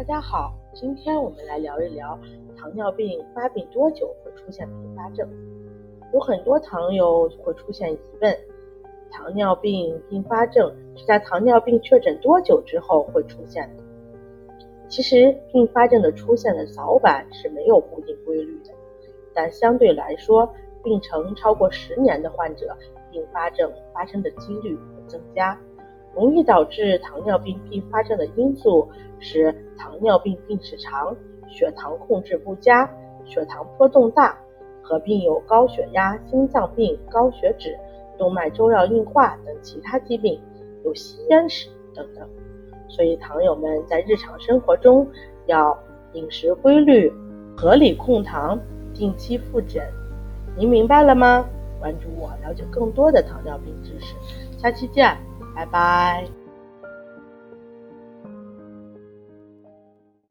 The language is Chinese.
大家好，今天我们来聊一聊糖尿病发病多久会出现并发症。有很多糖友会出现疑问：糖尿病并发症是在糖尿病确诊多久之后会出现的？其实，并发症的出现的早晚是没有固定规律的，但相对来说，病程超过十年的患者，并发症发生的几率会增加。容易导致糖尿病并发症的因素是糖尿病病史长、血糖控制不佳、血糖波动大，合并有高血压、心脏病、高血脂、动脉粥样硬化等其他疾病，有吸烟史等等。所以，糖友们在日常生活中要饮食规律、合理控糖、定期复诊。您明白了吗？关注我，了解更多的糖尿病知识。下期见。拜拜。